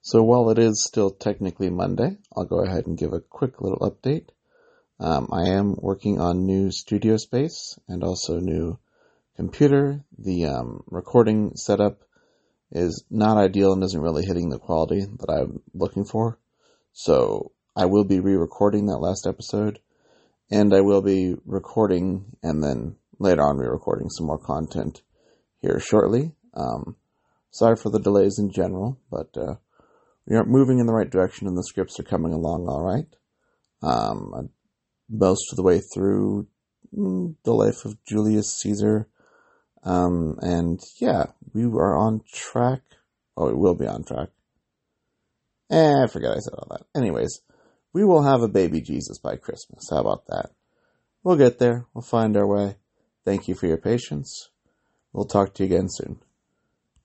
So while it is still technically Monday, I'll go ahead and give a quick little update. Um, I am working on new studio space and also new computer. The um, recording setup is not ideal and isn't really hitting the quality that I'm looking for. So I will be re-recording that last episode, and I will be recording and then later on re-recording some more content here shortly. Um, sorry for the delays in general, but uh, we aren't moving in the right direction and the scripts are coming along all right. Um, most of the way through mm, the life of Julius Caesar. Um, and yeah, we are on track. Oh, we will be on track. Eh, I forgot I said all that. Anyways, we will have a baby Jesus by Christmas. How about that? We'll get there. We'll find our way. Thank you for your patience. We'll talk to you again soon.